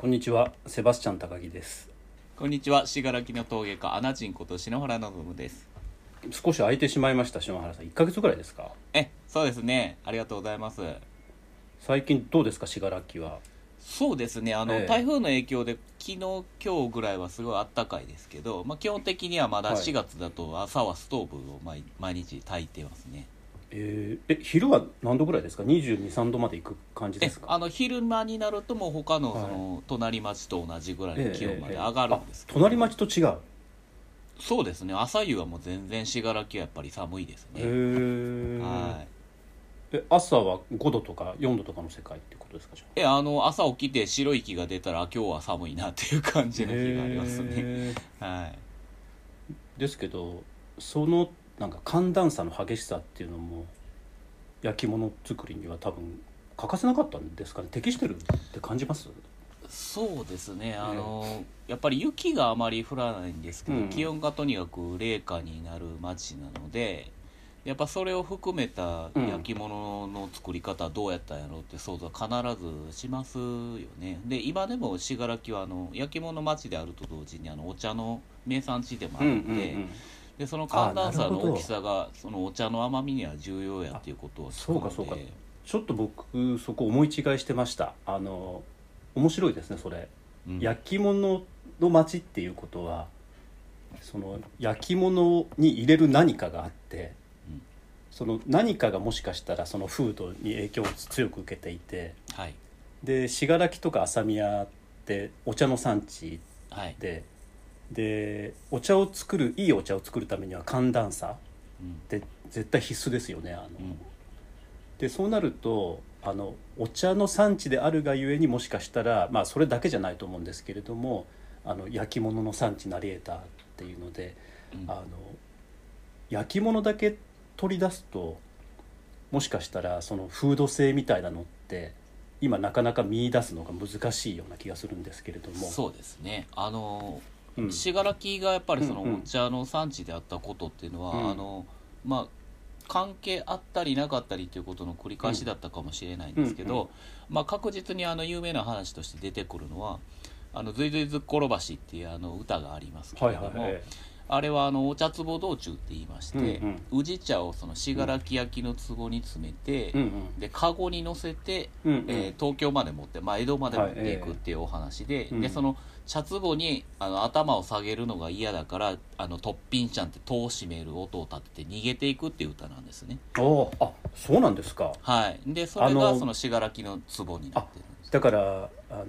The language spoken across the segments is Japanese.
こんにちは、セバスチャン高木です。こんにちは、信楽の陶芸家、アナジンこと篠原望です。少し空いてしまいました、篠原さん。1ヶ月ぐらいですか？え、そうですね。ありがとうございます。最近どうですか、信楽は？そうですね。あの、ええ台風の影響で、昨日、今日ぐらいはすごい暖かいですけど、まあ、基本的にはまだはい4月だと朝はストーブを毎毎日炊いてますね。えーえ、昼は何度ぐらいですか ?22、3度まで行く感じでえすか？あの昼間になるともう他のはい。その隣町と同じぐらいええの気温までええ。上がるんですけど、あ隣町と違う？そうですね。朝夕はもう全然信楽はやっぱり寒いですへね、ー。はい。え朝は5度とか4度とかの世界ってことですかじゃえあの朝起きて白い息が出たら今日は寒いなっていう感あじの日がありますね。へー。はい。ですけど、そのなんか寒暖差の激しさっていうのも、焼き物作りには多分欠かせなかったんですかね？適してるって感じます？そうですね。あの、やっぱり雪があまり降らないんですけど、うん。気温がとにかく冷夏になる街なのでやっぱそれを含めた焼き物の作り方はどうやったんやろうって想像は必ずしますよね。で今でも信楽はあの焼き物町であると同時にあのお茶の名産地でもあるんで,、でその寒暖差の大きさがそのお茶の甘みには重要やっていうことをそうかそうか。ちょっと僕そこ思い違いしてました。あの面白いですねそれ、うん。焼き物の街っていうことはその焼き物に入れる何かがあって、うん。その何かがもしかしたらその風土に影響を強く受けていてはい。で信楽とか朝宮ってお茶の産地はい、ででお茶を作るいいお茶を作るためには寒暖差うん。って絶対必須ですよねあの、うん。でそうなるとあのお茶の産地であるがゆえにもしかしたら、まあ、それだけじゃないと思うんですけれどもあの焼き物の産地になり得たっていうのでうん。あの焼き物だけ取り出すともしかしたらその風土性みたいなのって今なかなか見出すのが難しいような気がするんですけれども。そうですね。あのうん信楽がやっぱりそのうんうん。お茶の産地であったことっていうのは、うん。あのまあ関係あったりなかったりということの繰り返しだったかもしれないんですけど、うんうんまあ、確実にあの有名な話として出てくるのは「あのずいずいずっころばし」っていうあの歌がありますけはいれども、はいはいあれはあのお茶壺道中って言いまして、うん宇治茶をその信楽焼の壺に詰めて、うんうん。で籠に乗せてうんうん。えー東京まで持って、まあ、江戸まで持っていくっていうお話で,、うん。でその茶壺にあの頭を下げるのが嫌だからあのトッピンちゃんって戸を閉める音を立てて逃げていくっていう歌なんですね。おー。あそうなんですか。はい。でそれがその信楽の壺になってるんです。だからあの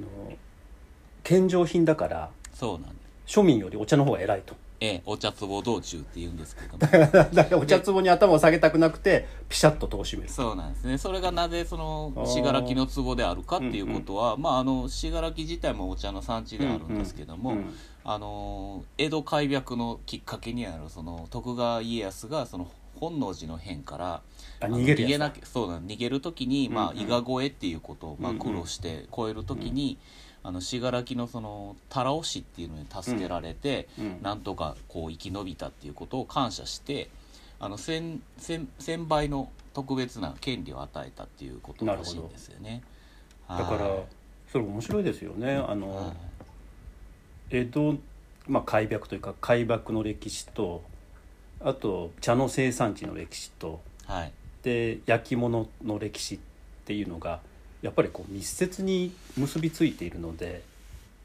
献上品だからそうなんです。庶民よりお茶の方が偉いとええお茶壺道中って言うんですけども。だからお茶壺に頭を下げたくなくてピシャッと戸を閉める。そうなんですね。それがなぜその信楽の壺であるかっていうことは、まああの信楽自体もお茶の産地であるんですけども、うん。あの江戸開闢のきっかけにあるその徳川家康がその本能寺の変から逃げるやつだ。なきそうなん逃げる時に、まあ、うんうん伊賀越えっていうことを、まあ、うんうん苦労して越える時に、あの信楽のその忠雄氏っていうのに助けられて、うん。なんとかこう生き延びたっていうことを感謝してあの千千千倍の特別な権利を与えたっていうことらしいんですよね。だからはい。それ面白いですよね。あの、はい。江戸、まあ、開闢というか開闢の歴史とあと茶の生産地の歴史とはい。で焼き物の歴史っていうのがやっぱりこう密接に結びついているので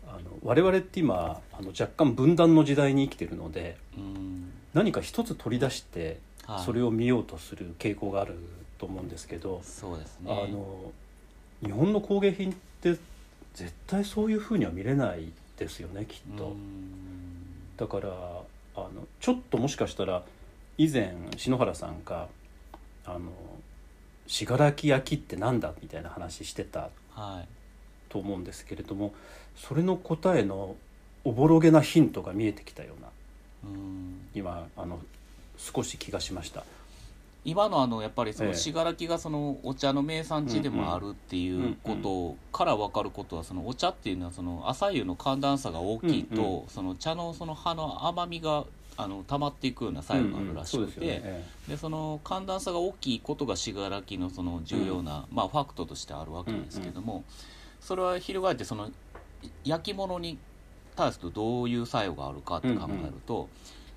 あの我々って今あの若干分断の時代に生きているのでうん。何か一つ取り出してはい。それを見ようとする傾向があると思うんですけど、そうですね。あの日本の工芸品って絶対そういうふうには見れないですよねきっと。うん。だからあのちょっともしかしたら以前篠原さんが「あの信楽焼ってなんだ?」みたいな話してたはい。と思うんですけれどもそれの答えのおぼろげなヒントが見えてきたようなうん。今あの少し気がしました。今のあのやっぱりそええ。の信楽がそのお茶の名産地でもあるっていうことから分かることはそのお茶っていうのはその朝夕の寒暖差が大きいと、うん。その茶のその葉の甘みがあの溜まっていくような作用があるらしくて、うんうんそうでね。えでその寒暖差が大きいことが信楽のその重要な、まあ、ファクトとしてあるわけですけども、それは翻ってその焼き物に対するとどういう作用があるかって考えると、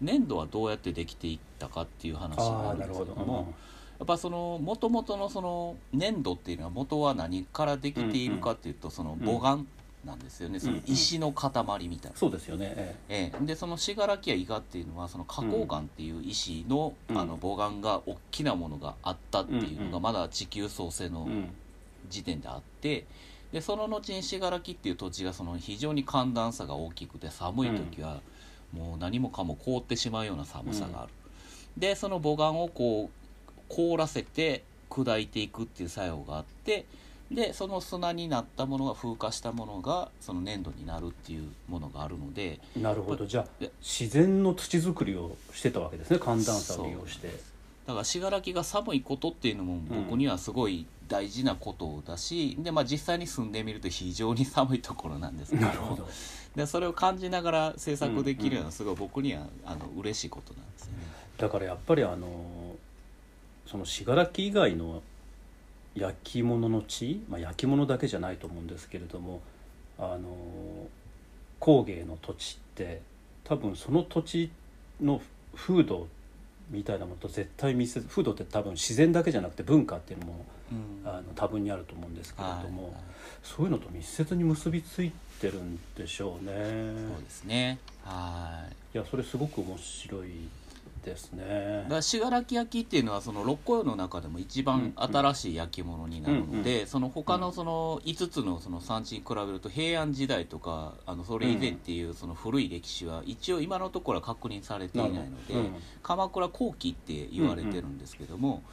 粘土はどうやってできていったかっていう話になるんですけどもやっぱその元々のその粘土っていうのは元は何からできているかっていうとその母岩なんですよね、その石の塊みたいな。そうですよね。ええ。え、でその信楽や伊賀っていうのはその花崗岩っていう石の,、うん。あの母岩が大きなものがあったっていうのがまだ地球創生の時点であってでその後に信楽っていう土地がその非常に寒暖差が大きくて寒い時はもう何もかも凍ってしまうような寒さがある、でその母岩をこう凍らせて砕いていくっていう作用があってでその砂になったものが風化したものがその粘土になるっていうものがあるのでなるほど。じゃあで自然の土作りをしてたわけですね寒暖差を利用して。だから信楽が寒いことっていうのも僕にはすごい大事なことだし、でまあ、実際に住んでみると非常に寒いところなんですけどなるほど。でそれを感じながら制作できるのはすごい僕にはあの嬉しいことなんですよね。だからやっぱりあのその信楽以外の焼き物の地、まあ、焼き物だけじゃないと思うんですけれどもあの工芸の土地って多分その土地の風土みたいなものと絶対密接風土って多分自然だけじゃなくて文化っていうのもうん。あの多分にあると思うんですけれども、はい。そういうのと密接に結びついてるんでしょうね。そうですね。はい。いやそれすごく面白いですね。だか。ら信楽焼っていうのはその六甲の中でも一番新しい焼き物になるので、その他のその5つのその産地に比べると平安時代とかあのそれ以前っていうその古い歴史は一応今のところは確認されていないので、うん鎌倉後期って言われてるんですけども、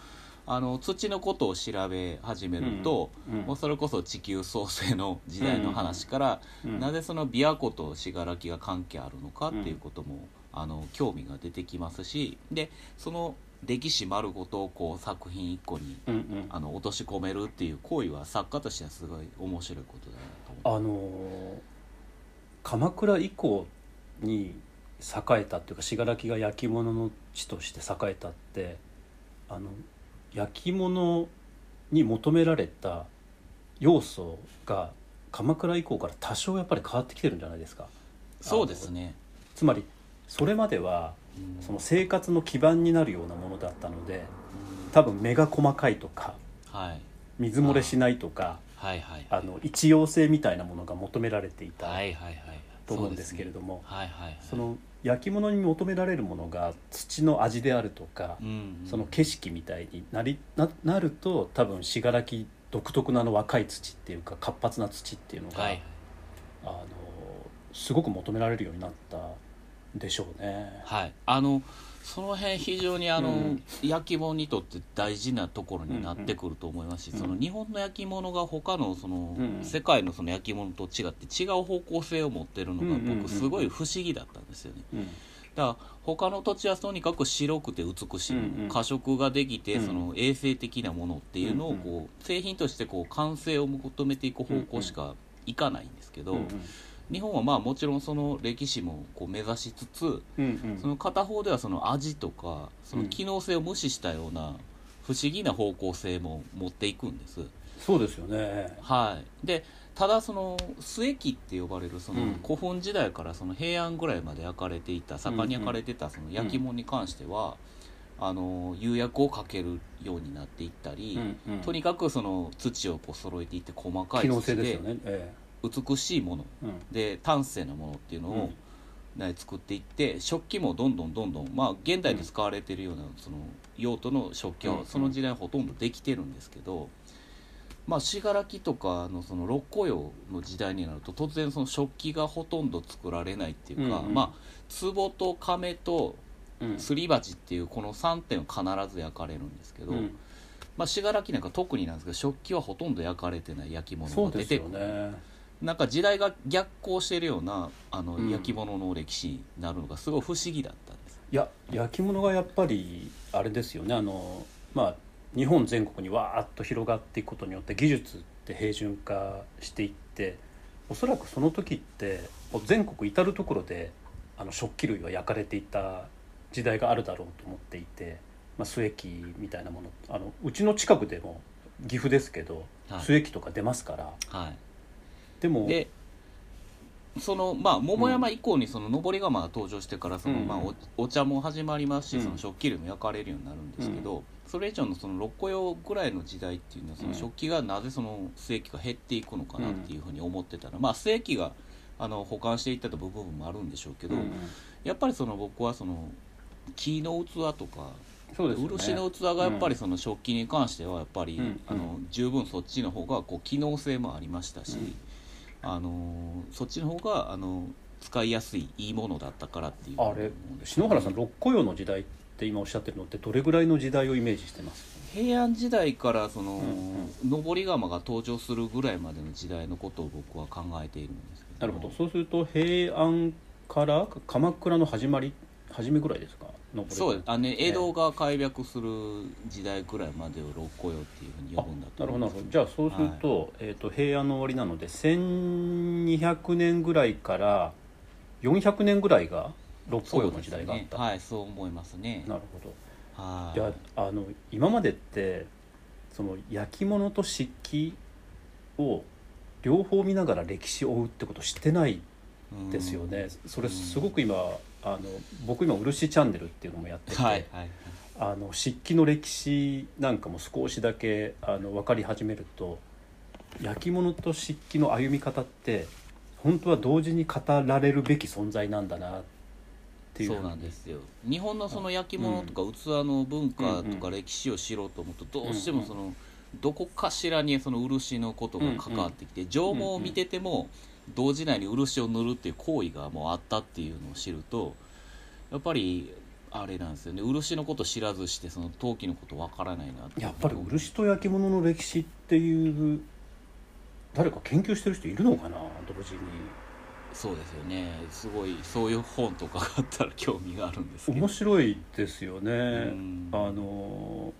あの土のことを調べ始めると、うんうん。もうそれこそ地球創生の時代の話から、うんなぜその琵琶湖と信楽が関係あるのかっていうことも、あの興味が出てきますしでその歴史丸ごとをこう作品一個にうんうん。あの落とし込めるっていう行為は作家としてはすごい面白いことだなと思あのー鎌倉以降に栄えたっていうか信楽が焼き物の地として栄えたってあの焼き物に求められた要素が鎌倉以降から多少やっぱり変わってきてるんじゃないですか。うそうですね、つまりそれまではうん。その生活の基盤になるようなものだったので多分目が細かいとかはい。水漏れしないとかはいはいあの一様性みたいなものが求められていたと思うんですけれどもその焼き物に求められるものが土の味であるとかうんうん。その景色みたいになりななると多分信楽独特なあの若い土っていうか活発な土っていうのが、はいあのすごく求められるようになったんでしょうね。はい、あのその辺非常にあの、うん。焼き物にとって大事なところになってくると思いますし、うん。その日本の焼き物が他のその、うん。世界のその焼き物と違って違う方向性を持ってるのがうんうんうんうん。僕すごい不思議だったんですよね。うん。だから他の土地はとにかく白くて美しいもの、うんうん。過色ができてうん。その衛生的なものっていうのをうんこう製品としてこう完成を求めていく方向しかいかないんですけど、うん日本はまあもちろんその歴史もこう目指しつつうんうんその片方ではその味とかその機能性を無視したような不思議な方向性も持っていくんです。そうですよね。はい、でただその末期って呼ばれるそのうん古墳時代からその平安ぐらいまで焼かれていた盛んに焼かれてたその焼き物に関しては、あの釉薬をかけるようになっていったり、うんうんとにかくその土をこう揃えていって細かい機能性土でですよね。え美しいもの。えうん。で端正なものっていうのを、うん。ね作っていって食器もどんどんどんどんまあ現代で使われてるようなその用途の食器うん。はその時代ほとんどできてるんですけど、まあ信楽とかのその六甲窯の時代になると突然その食器がほとんど作られないっていうか、うんうん。まあ壺と亀とうん。すり鉢っていうこの3点は必ず焼かれるんですけど、うん。まあ信楽なんか特になんですけど食器はほとんど焼かれてない焼き物そうですよが出てくる。ね。なんか時代が逆行してるようなあの、うん焼き物の歴史になるのがすごい不思議だったんです。いや焼き物がやっぱりあれですよねあのまあ日本全国にわーっと広がっていくことによって技術って平準化していっておそらくその時ってもう全国至る所であの食器類は焼かれていた時代があるだろうと思っていて、まあ、末期みたいなものあのうちの近くでも岐阜ですけど、はい末期とか出ますからはでもい、でそのまあ桃山以降にその登り窯が登場してからその、うん。まあ、おお茶も始まりますし、うん。その食器類も焼かれるようになるんですけど、それ以上のその六古用ぐらいの時代っていうのはその食器がなぜその末期が減っていくのかなっていうふうに思ってたら、まあ末期があの保管していった部分もあるんでしょうけど、うん。やっぱりその僕はその木の器とかそうですよね。漆の器がやっぱりその食器に関してはやっぱり、うん。あの十分そっちの方がこう機能性もありましたし、うんあのそっちの方があの使いやすいいいものだったからっていうあれ篠原さん六古用の時代って今おっしゃってるのってどれぐらいの時代をイメージしてます？平安時代からその、うん登り窯が登場するぐらいまでの時代のことを僕は考えているんですけど。なるほど。そうすると平安から鎌倉の始まり初めぐらいですか？そうあの、ね、江戸が開闢する時代ぐらいまでを六古用っていうふうに呼ぶんだとなるほどなるほど。どじゃあそうすると,、えー、と平安の終わりなので1200年ぐらいから400年ぐらいが六古用の時代があった、はいそう思いますね。なるほど。はい。いやあの今までってその焼き物と漆器を両方見ながら歴史を追うってことしてないですよね、それすごく今あの僕今漆チャンネルっていうのもやってて、はいはいはい。あの漆器の歴史なんかも少しだけあの分かり始めると焼き物と漆器の歩み方って本当は同時に語られるべき存在なんだなっていう。そうなんですよ。日本のその焼き物とか器の文化とか歴史を知ろうと思うとどうしてもそのどこかしらにその漆のことが関わってきて縄文を見てても同時代に漆を塗るっていう行為がもうあったっていうのを知るとやっぱりあれなんですよね。漆のこと知らずしてその陶器のことわからないなって。やっぱり漆と焼き物の歴史っていう誰か研究してる人いるのかな？同時に。そうですよね。すごいそういう本とかがあったら興味があるんですけど。面白いですよね。ん。あの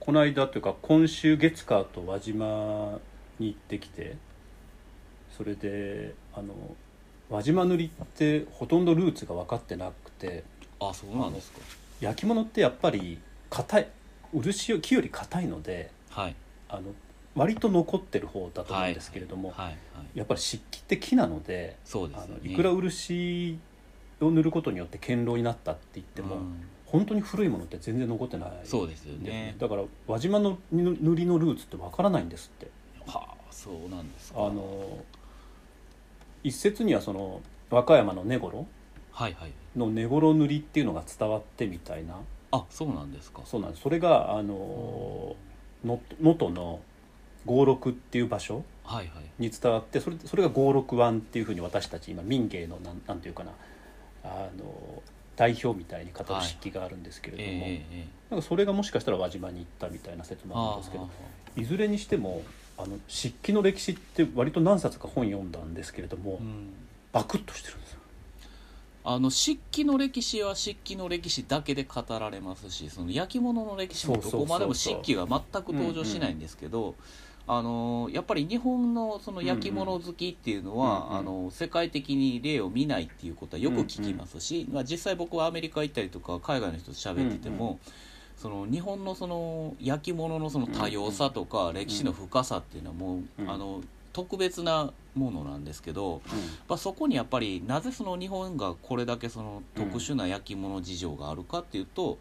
この間というか今週月火と輪島に行ってきてそれであの輪島塗りってほとんどルーツが分かってなくて。あそうなんですか。焼き物ってやっぱり硬い漆よ木より硬いのではい。あの割と残ってる方だと思うんですけれども、はい。はい。やっぱり湿気って木なのであそうですよね。のいくら漆を塗ることによって堅牢になったって言っても、うん。本当に古いものって全然残ってないそうですよね。だから輪島の塗りのルーツってわからないんですって。はあそうなんですか。あの一説にはその和歌山の根頃はいはい。の根頃塗りっていうのが伝わってみたいな。あそうなんですか。そうなんです。それがあの能登の五六っていう場所はいはい。に伝わってそれそれが五六湾っていうふうに私たち今民芸のなんなんていうかなあの代表みたいに語る漆器があるんですけれども、ええええ。なんかそれがもしかしたら輪島に行ったみたいな説もあるんですけどいずれにしてもあの漆器の歴史って割と何冊か本読んだんですけれども、うん。バクッとしてるんですよ。あの漆器の歴史は漆器の歴史だけで語られますしその焼き物の歴史もどこまでも漆器が全く登場しないんですけど、あのやっぱり日本のその焼き物好きっていうのは、うんうん。あの世界的に例を見ないっていうことはよく聞きますし、まあ、実際僕はアメリカ行ったりとか海外の人と喋ってても、うんうその日本のその焼き物のその多様さとか歴史の深さっていうのはもう、うん。あの特別なものなんですけど、まあ、そこにやっぱりなぜその日本がこれだけその特殊な焼き物事情があるかっていうと、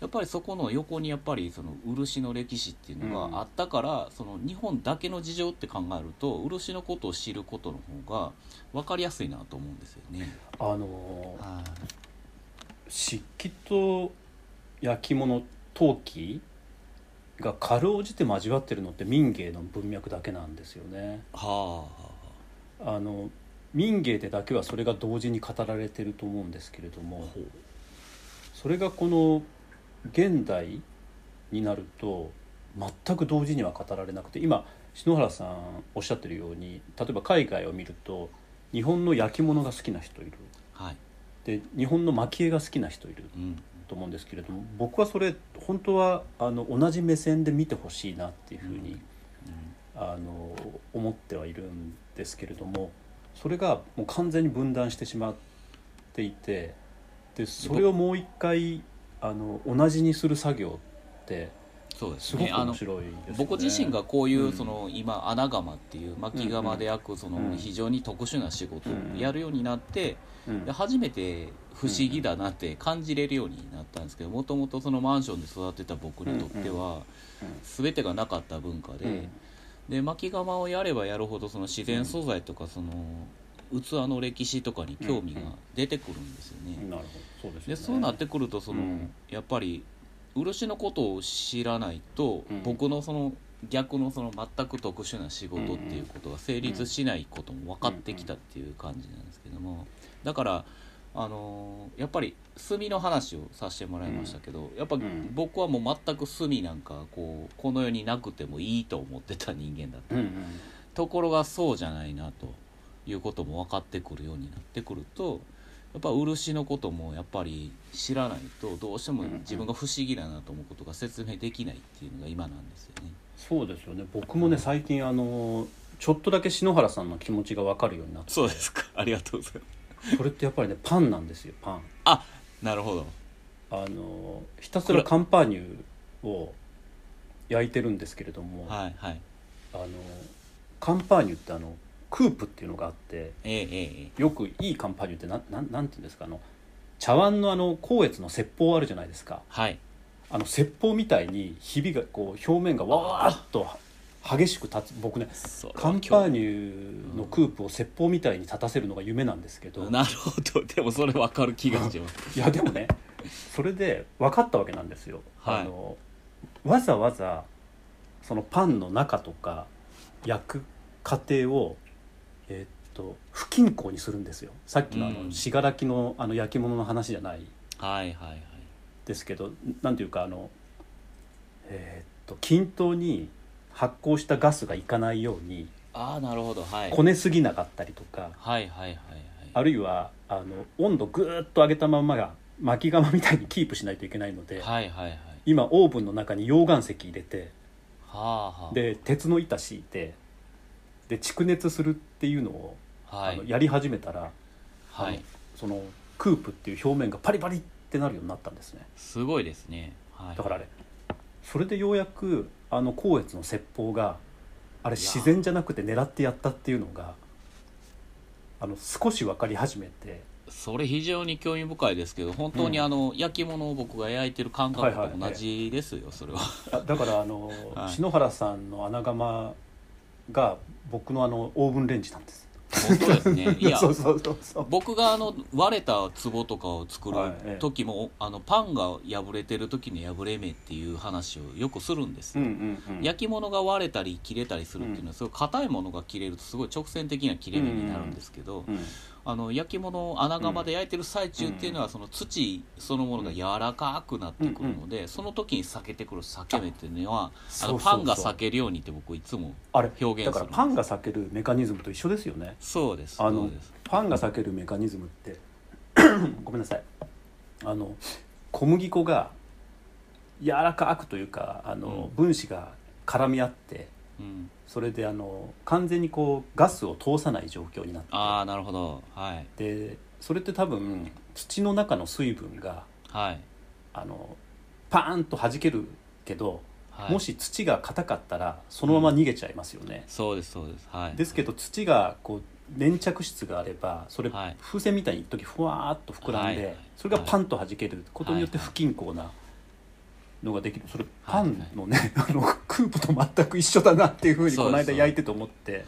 やっぱりそこの横にやっぱりその漆の歴史っていうのがあったから、その日本だけの事情って考えると漆のことを知ることの方が分かりやすいなと思うんですよね。あのはい。漆器と焼き物陶器がかろうじて交わってるのって民芸の文脈だけなんですよね。はあの民芸でだけはそれが同時に語られてると思うんですけれどもそれがこの現代になると全く同時には語られなくて今篠原さんおっしゃってるように例えば海外を見ると日本の焼き物が好きな人いる。あはい、で日本の蒔絵が好きな人いる。うんと思うんですけれども僕はそれ本当はあの同じ目線で見てほしいなっていうふうに、あの思ってはいるんですけれどもそれがもう完全に分断してしまっていてでそれをもう一回あの同じにする作業ってそうですすごくね。あの僕自身がこういううん。その今穴窯っていう巻き窯で焼くそうん。の非常に特殊な仕事をやるようになってうん。で初めて不思議だなって感じれるようになったんですけどもともとそのマンションで育てた僕にとっては全てがなかった文化うん。でで巻き窯をやればやるほどその自然素材とかその器の歴史とかに興味が出てくるんですよね。なるほど。そうでそうなってくるとその、うん。やっぱり漆のことを知らないと、うん。僕のその逆のその全く特殊な仕事っていうことが成立しないことも分かってきたっていう感じなんですけども。だからあのーやっぱり炭の話をさせてもらいましたけど、やっぱん。僕はもう全く炭なんかこうこの世になくてもいいと思ってた人間だった。うんうん。ところがそうじゃないなということも分かってくるようになってくるとやっぱ漆のこともやっぱり知らないとどうしても自分が不思議だなと思うことが説明できないっていうのが今なんですよね。そうですよね。僕もね最近あのちょっとだけ篠原さんの気持ちが分かるようになって。そうですか。ありがとうございます。それってやっぱりねパンなんですよパンあなるほど。あのひたすらカンパーニュを焼いてるんですけれども、はいはい。あのカンパーニュってあのクープっていうのがあってえええええよくいいカンパーニュってなんなんなんていうんですかあの茶碗のあの光悦の説法あるじゃないですかはい。あの説法みたいにひびがこう表面がわーっと激しく立つ僕ねカンパーニュのクープを説法みたいに立たせるのが夢なんですけど、なるほど。でもそれ分かる気がします。いやでもねそれで分かったわけなんですよ、はい。あのわざわざそのパンの中とか焼く過程をえーっと不均衡にするんですよ。さっきのあうん。の信楽のあの焼き物の話じゃない。はいはいはい。ですけどなんていうかあのえーっと均等に発酵したガスがいかないようにああなるほどはい。こねすぎなかったりとかはいはいはいはい。あるいはあの温度ぐーっと上げたまんまが巻き釜みたいにキープしないといけないので、はいはいはい。今オーブンの中に溶岩石入れてはあはあ。で鉄の板敷いてで蓄熱するっていうのを、はいあのやり始めたら、はい。そのクープっていう表面がパリパリってなるようになったんですねすごいですね。はい。だからあれそれでようやくあの光悦の説法があれ自然じゃなくて狙ってやったっていうのがあの少し分かり始めて。それ非常に興味深いですけど本当にうん。あの、焼き物を僕が焼いてる感覚はいはいと同じですよ、それは。あだからあの、はい。篠原さんの穴窯が僕のあのオーブンレンジなんです本当ですね。いやそうそうそうそう。僕があの割れた壺とかを作る時も、あのパンが破れてる時の破れ目っていう話をよくするんですよ、うんうんうん。焼き物が割れたり切れたりするっていうのはすごい硬いものが切れるとすごい直線的な切れ目になるんですけど、うんあの焼き物を穴窯で焼いてる最中っていうのはその土そのものが柔らかくなってくるので、その時に裂けてくる裂け目っていうのはあのパンが裂けるようにって僕いつもあれ表現するだからパンが裂けるメカニズムと一緒ですよね。そうです。あのそうです。パンが裂けるメカニズムって ごめんなさい。あの小麦粉が柔らかくというかあの、分子が絡み合ってうん、それであの完全にこうガスを通さない状況になってああなるほど。はい。でそれって多分土の中の水分がはい、あのパーンと弾けるけど、はい、もし土が硬かったらそのまま逃げちゃいますよね、そうですそうです。はい。ですけど土がこう粘着質があればそれはい。風船みたいに一時ふわーっと膨らんで、はい。それがパンと弾けることによってはい。不均衡なのができる。それパはいンのね、あのクープと全く一緒だなっていうふうにこの間焼いてて思って。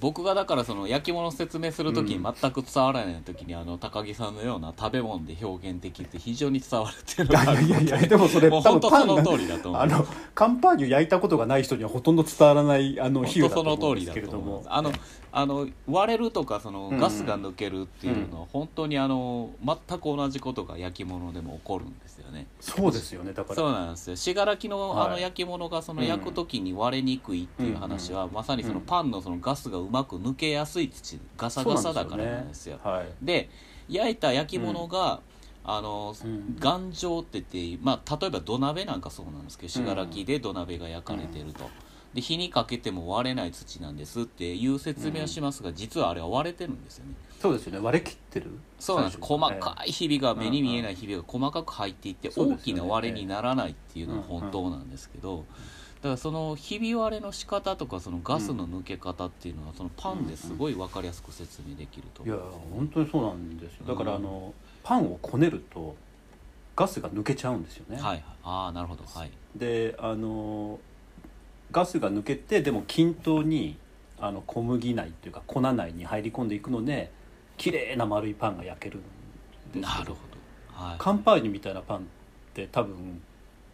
僕がだからその焼き物を説明する時にうん。全く伝わらない時に、あの高木さんのような食べ物で表現できて非常に伝わるっていういやいやいやいやでもそれも本当その通りだと思う。あのカンパーニュ焼いたことがない人にはほとんど伝わらないあの比喩だと思うんです通りだとけれどもあのあの割れるとかそのガスが抜けるっていうのは本当にあの全く同じことが焼き物でも起こるんですよね。そうですよねだから。そうなんですよ。信楽のはい。あの焼き物がそのうん。焼く時に割れにくいっていう話はまさにそのパンのそのガスがうまく抜けやすい土ガサガサだからなんですよ。はい。で焼いた焼き物が、あのうん。頑丈って言って、まあ、例えば土鍋なんかそうなんですけど信楽で土鍋が焼かれてると、で火にかけても割れない土なんですっていう説明はしますが、実はあれは割れてるんですよね。そうですよね。割れ切ってる？そうなんです。細かいひびが目に見えないひびが細かく入っていって大きな割れにならないっていうのは本当なんですけどだからそのひび割れの仕方とかそのガスの抜け方っていうのはそのパンですごい分かりやすく説明できると。いや思うんですよね本当にそうなんですよ。だからうんあの、パンをこねるとガスが抜けちゃうんですよね、はい。はいああなるほど。はい。であのガスが抜けてでも均等にあの小麦内っていうか粉内に入り込んでいくので綺麗な丸いパンが焼けるんですなるほど。はい。カンパーニュみたいなパンって多分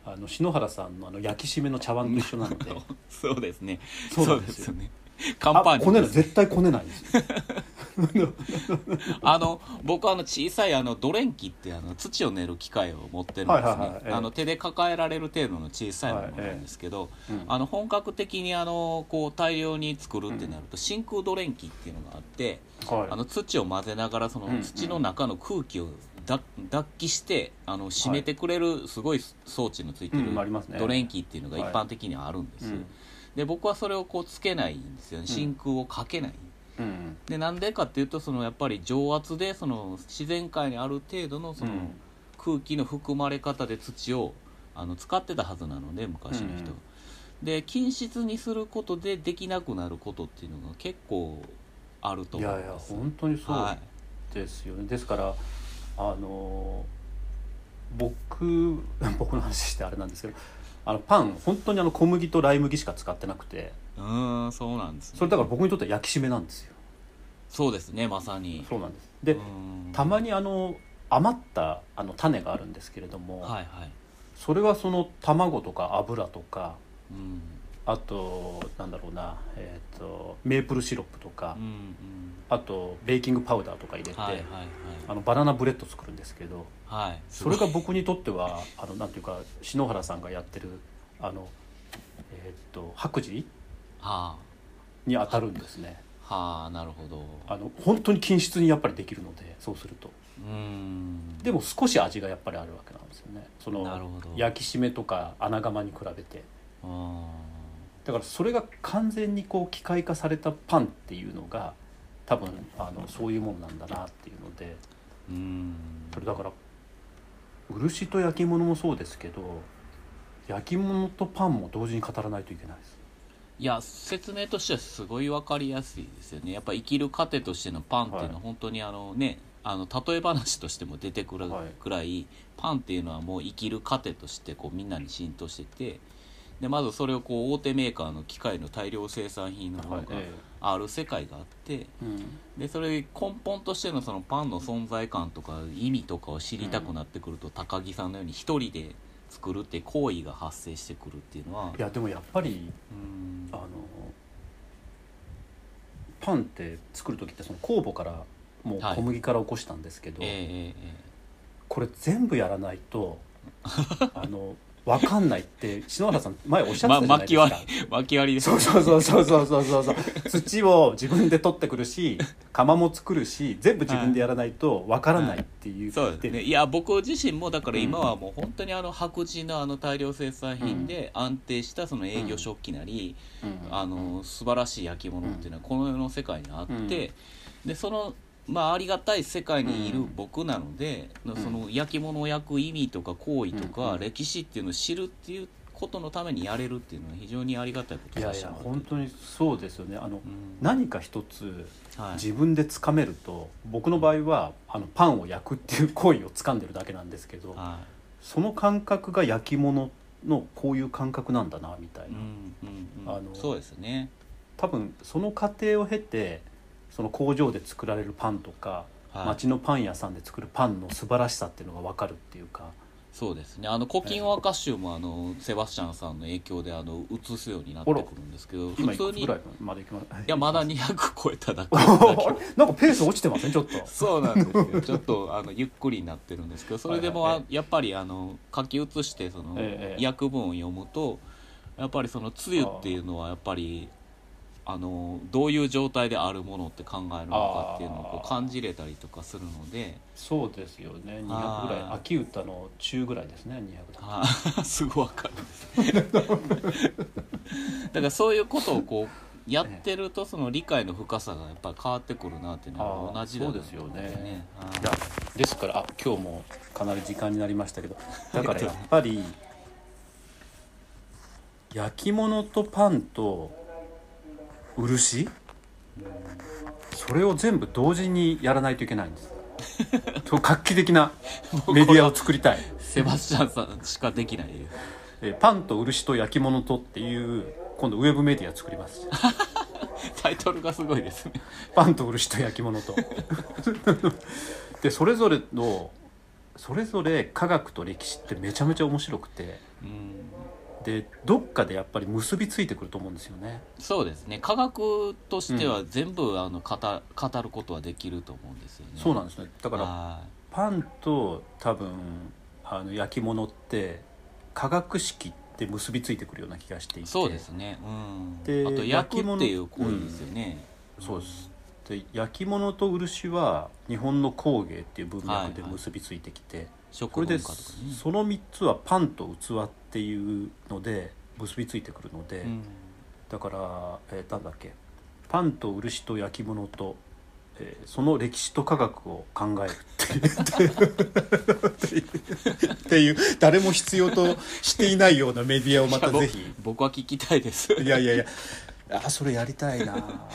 あの篠原さんのあの焼き締めの茶碗と一緒なので。そうですね。そうですよねカンパーニュでする絶対こねないんです。よ あの僕はあの小さいあのドレンキってあの土を練る機械を持ってるんですね、はいはいはいええ。あの手で抱えられる程度の小さいものなんですけど、うん。あの本格的にあのこう大量に作るってなると真空ドレンキっていうのがあってはい。あの土を混ぜながらそのうん土の中の空気を脱脱気してあの締めてくれるすごい装置のついてるドレンキっていうのが一般的にはあるんです、うんで僕はそれをこうつけないんですよね。真空をかけない、うんでなんでかっていうとそのやっぱり蒸圧でその自然界にある程度のそのうん。空気の含まれ方で土をあの使ってたはずなので昔の人、うんで均質にすることでできなくなることっていうのが結構あるといやいや思うんです。本当にそうはいですよね、ですからあの僕 僕の話してあれなんですけどあのパン本当にあの小麦とライ麦しか使ってなくて。うーんそうなんですね。それだから僕にとっては焼き締めなんですよ。そうですねまさに。そうなんです。でたまにあの余ったあの種があるんですけれども、はいはい。それはその卵とか油とかうん。あとなんだろうな、えー、とメープルシロップとか、うんうん。あとベーキングパウダーとか入れて、はいはいはい。あのバナナブレッド作るんですけどはい。それが僕にとってはあのなんていうか篠原さんがやってるあの、えーっと白磁？はに当たるんですね。あはあなるほど。あの本当に均質にやっぱりできるのでそうすると。うーん。でも少し味がやっぱりあるわけなんですよね。その焼き締めとか穴窯に比べて。あだからそれが完全にこう機械化されたパンっていうのが多分あのそういうものなんだなっていうので。ーうーん。それだから漆と焼き物もそうですけど焼き物とパンも同時に語らないといけないです。いや説明としてはすごい分かりやすいですよね。やっぱ生きる糧としてのパンっていうのははい。本当にあのねあの例え話としても出てくるはい。くらい、パンっていうのはもう生きる糧としてこうみんなに浸透しててでまずそれをこう大手メーカーの機械の大量生産品のものがえある世界があってでそれ根本としてのそのパンの存在感とか意味とかを知りたくなってくると、高木さんのように一人で作るって行為が発生してくるっていうのはいやでもやっぱりうん。あのパンって作る時ってその酵母からもうはい。小麦から起こしたんですけど、えええええ。これ全部やらないと あの分かんないって篠原さん前おっしゃってたじゃないですか、ま、巻 き割りです。そうそうそうそうそうそうそう。土を自分で取ってくるし釜も作るし全部自分でやらないと分からないっていう、はい、そうですね。いや僕自身もだから今はもう本当にあの白磁のあの大量生産品で安定したその営業食器なり、うん、あの素晴らしい焼き物っていうのはこの世の世界にあって、うん、でそのまあありがたい世界にいる僕なので、ん。その焼き物を焼く意味とか行為とか、うん歴史っていうのを知るっていうことのためにやれるっていうのは非常にありがたいこといやいや本当にそうですよね。あの、うん。何か一つはい。自分で掴めると僕の場合はあのパンを焼くっていう行為を掴んでるだけなんですけどはその感覚が焼き物のこういう感覚なんだなみたいい、うんな、うんうん、あのそうですね。多分その過程を経てその工場で作られるパンとか、はい。町のパン屋さんで作るパンの素晴らしさっていうのが分かるっていうか。そうですね。あの「古今和歌集」もあのセバスチャンさんの影響であの映すようになってくるんですけど今普通にいやまだ200超えただけ なんかペース落ちてませんちょっと。そうなんですよ。ちょっとあのゆっくりになってるんですけどそれでもはいはいあやっぱりあの書き写してそのええ訳文を読むとやっぱりそのつゆっていうのはやっぱりあのどういう状態であるものって考えるのかっていうのをこう感じれたりとかするのでそうですよね。200ぐらい。はい秋歌の中ぐらいですね。200だすごいわかるんですだからそういうことをこうやってるとその理解の深さがやっぱり変わってくるなっていうのは同じだあーそうですよね。はい。いやですからあ今日もかなり時間になりましたけど。だからやっぱり焼き物とパンと漆？それを全部同時にやらないといけないんです。そう画期的なメディアを作りたい。セバスチャンさんしかできないえーパンと漆と焼き物とっていう今度ウェブメディア作ります。タイトルがすごいですね。パンと漆と焼き物と。でそれぞれのそれぞれ科学と歴史ってめちゃめちゃ面白くて。うんでどっかでやっぱり結びついてくると思うんですよね。そうですね。科学としては全部あの語語ることはできると思うんですよね。そうなんですね。だからはパンと多分あの焼き物って科学式って結びついてくるような気がしていて。いそうですね。うん。であと焼くっていう行為ですよね、そうですで焼き物と漆は日本の工芸っていう文はいはい。脈で結びついてきて、食これで文化とかね。その3つはパンと器っていうので結びついてくるので、うん。だから、えーなんだっけパンと漆と焼き物と、えーその歴史と科学を考えるっていう。っていう誰も必要としていないようなメディアをまたぜひ。僕は聞きたいです。いやいやいや。あそれやりたいな。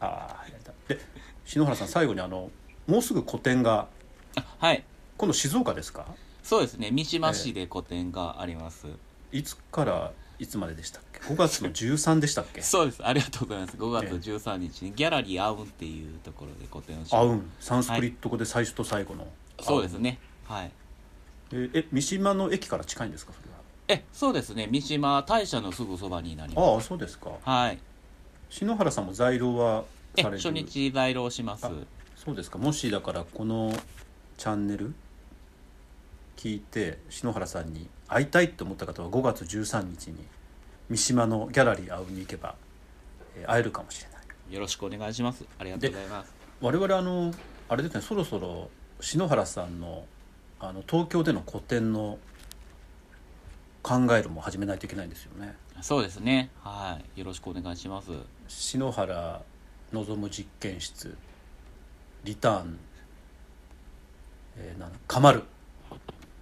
あ篠原さん最後にあのもうすぐ個展がはい。今度静岡ですか？そうですね。三島市で個展があります、いつからいつまででしたっけ？5月の13でしたっけ？そうです。ありがとうございます。5月13日にギャラリーアウンっていうところで個展をしあます。うん。サンスクリット語で最初と最後の、そうですね。はい。えーえ三島の駅から近いんですか？それえそうですね。三島大社のすぐそばになりまはああそうですか。すはい。篠原さんも在廊は初日在廊します。あそうですか。もしだからこのチャンネル聞いて篠原さんに会いたいって思った方は5月13日に三島のギャラリー会うに行けば、えー会えるかもしれない。よろしくお願いします。ありがとうございます。我々あのあれですねそろそろ篠原さんのあの東京での個展の考えるも始めないといけないんですよね。そうですね。はい。よろしくお願いします。篠原望む実験室。リターン、えー、なんかまる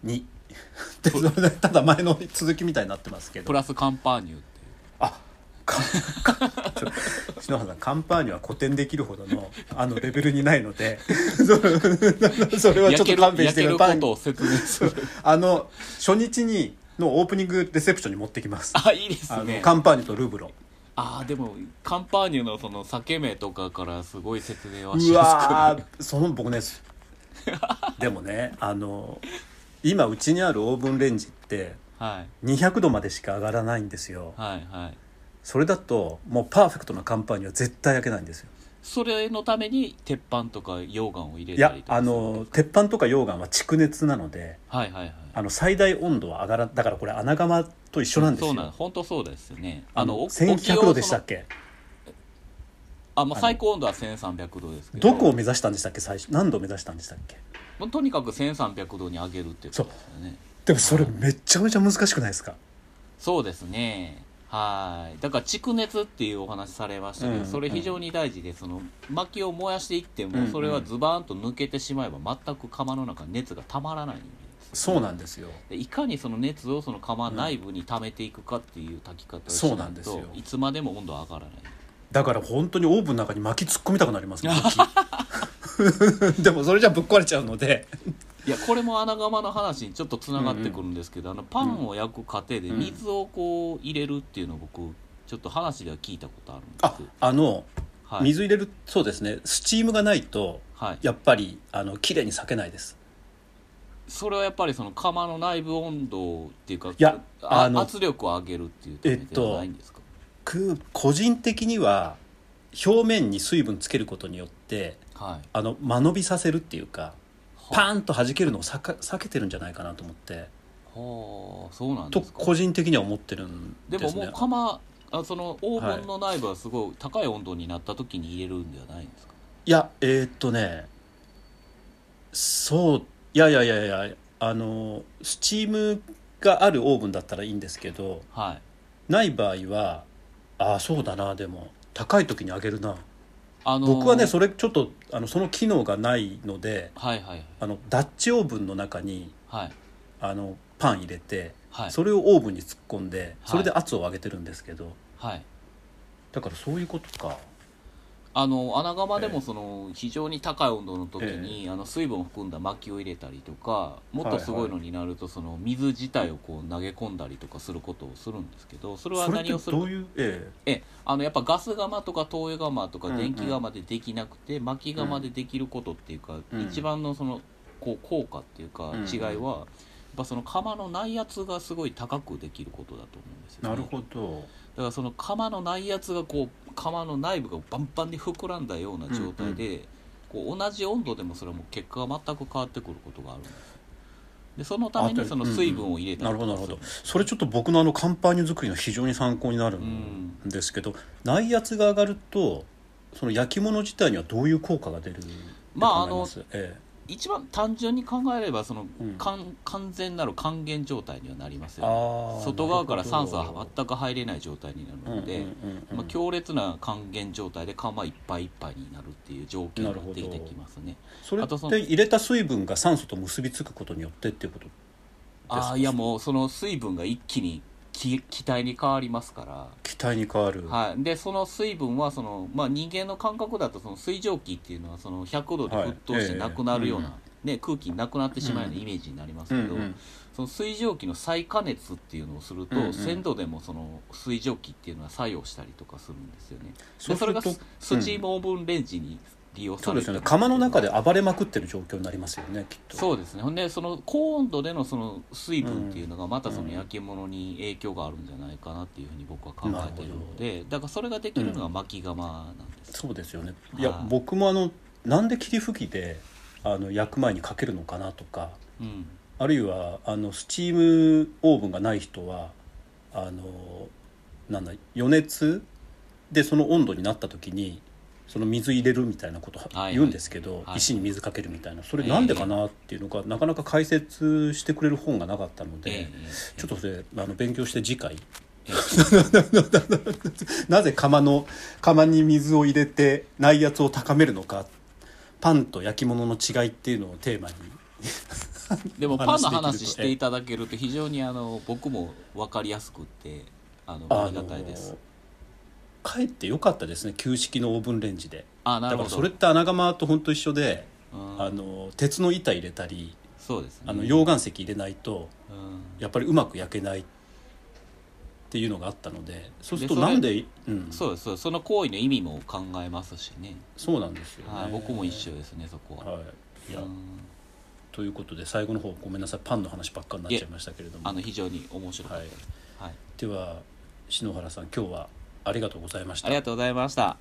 に。でそれでただ前の続きみたいになってますけど。プラスカンパーニュってあか 篠原さんカンパーニュは古典できるほどのあのレベルにないので そそれはちょっと勘弁してることを説明する。あの初日にのオープニングレセプションに持ってきます。あいいですね。カンパーニュとルブロあーでもカンパーニュのその裂け目とかからすごい説明はしうやわーその僕ね でもねあの今うちにあるオーブンレンジってすくはい。200度までしか上がらないんですよ。はいはい。それだともうパーフェクトなカンパーニュは絶対焼けないんですよ。それのために鉄板とか溶岩を入れいやたりとかあの鉄板とか溶岩は蓄熱なのではいはいはい。あの最大温度は上がらだからこれ穴窯と一緒なんですよ。そうなん本当そうですよね。あのお1100度でしたっけ？けあ、まあ、あの最高温度は1300度ですけど。どこを目指したんでしたっけ？最初何度を目指したんでしたっけ？もうとにかく1300度に上げるっていうことですよね。でもそれめちゃめちゃ難しくないですか？そうですね。はい。だから蓄熱っていうお話されましたけど、うん。それ非常に大事でその薪を燃やしていってうんうん。もそれはズバーンと抜けてしまえば全く窯の中に熱がたまらないんで。すそうなんですよ。でいかにその熱をその窯内部に溜めていくかっていう炊き方をしそうないんですよ。いつまでも温度は上がらない。だから本当にオーブンの中に薪突っ込みたくなりますね薪 でもそれじゃぶっ壊れちゃうので。いやこれも穴窯の話にちょっとつながってくるんですけど、あのパンを焼く過程でうん。水をこう入れるっていうのを僕ちょっと話では聞いたことあるんあです。あのはい、水入れるそうですね。スチームがないとはい、やっぱりあの綺麗に裂けないですそれはやっぱりその窯の内部温度っていうかやああの圧力を上げるっていうためではないんですか、く個人的には表面に水分つけることによってはい。あの間延びさせるっていうかパはーンと弾けるのを避か避けてるんじゃないかなと思って。はあそうなんとですか？個人的には思ってるんでもですね。もう窯あそのオーブンの内部はすごい高い温度になった時に入れるんではないんですか、いやえーっとねそういやいやいやいやあのスチームがあるオーブンだったらいいんですけどはい。ない場合はああそうだなでも高い時にあげるな。あのー僕はねそれちょっとあのその機能がないのではいはいあのダッチオーブンの中にはい。あのパン入れて、はい。それをオーブンに突っ込んでそれで圧を上げてるんですけど、はい。だからそういうことかあの穴窯でええもその非常に高い温度の時に、あの水分を含んだ薪を入れたりとかもっとすごいのになるとその水自体をこう投げ込んだりとかすることをするんですけどそれは何をするええ。あのやっぱガス窯とか灯油窯とか電気窯でできなくて、薪窯でできることっていうか、うん。一番のそのこう効果っていうか違いは、やっぱその窯の内圧がすごい高くできることだと思うんですよね。えなるほど。だからその窯の内圧がこう窯の内部がバンバンに膨らんだような状態で、こう同じ温度でもそれはもう結果が全く変わってくることがあるんですでそのためにその水分を入れたなりとか。するほどなるほど。それちょっと僕のあのカンパーニュ作りの非常に参考になるんですけど、内圧が上がるとその焼き物自体にはどういう効果が出るまあと思いす？え一番単純に考えればその、うん。完完全なる還元状態にはなりますえよね。外側から酸素は全く入れない状態になるので、まあ、強烈な還元状態で窯いっぱいいっぱいになるっていう条件ができてきますね。それって入れた水分が酸素と結びつくことによってっていうことああいやもうその水分が一気に気気体に変わりますから。気体に変わる、はい、でその水分はその、まあ、人間の感覚だとその水蒸気っていうのはその100度で沸騰してはいなくなるような、えね、空気なくなってしまうようなイメージになりますけど、うんうん。その水蒸気の再加熱っていうのをすると、うんうん。1000度でもその水蒸気っていうのは作用したりとかするんですよね。そうるとですそれがススチームオーブンレンジに利用されてるそうですよね。釜の中で暴れまくってる状況になりますよねきっと。そうですね。ほんでその高温度でのその水分っていうのがまたそのうん。焼き物に影響があるんじゃないかなっていうふうに僕は考えてるのでだからそれができるのが薪窯なんです、そうですよね。い。やはい僕もあのなんで霧吹きであの焼く前にかけるのかなとかうん。あるいはあのスチームオーブンがない人はあのなんだ余熱でその温度になった時にその水入れるみたいなこといはい。言うんですけど、はい。石に水かけるみたいな。それなんでかなっていうのが、なかなか解説してくれる本がなかったので、ええちょっとそれあの勉強して次回。ええ。なぜ釜の釜に水を入れて内圧を高めるのか。パンと焼き物の違いっていうのをテーマに。でもおパンの話していただけると非常にあの僕も分かりやすくってあのありがたいですかえってよかったですね旧式のオーブンレンジで。だからあなるほど。それって穴窯と本当一緒で、うん。あの鉄の板入れたりそうですね。あの溶岩石入れないとうん。やっぱりうまく焼けないっていうのがあったのでそうするとなんでうん、そうですそうです。その行為の意味も考えますしね、そうなんですよね、はい、僕も一緒ですねそこは、はい。いや、うん。ということで最後の方ごめんなさい。パンの話ばっかになっちゃいましたけれども。あの非常に面白かったです、はい、では篠原さん今日はありがとうございました。ありがとうございました。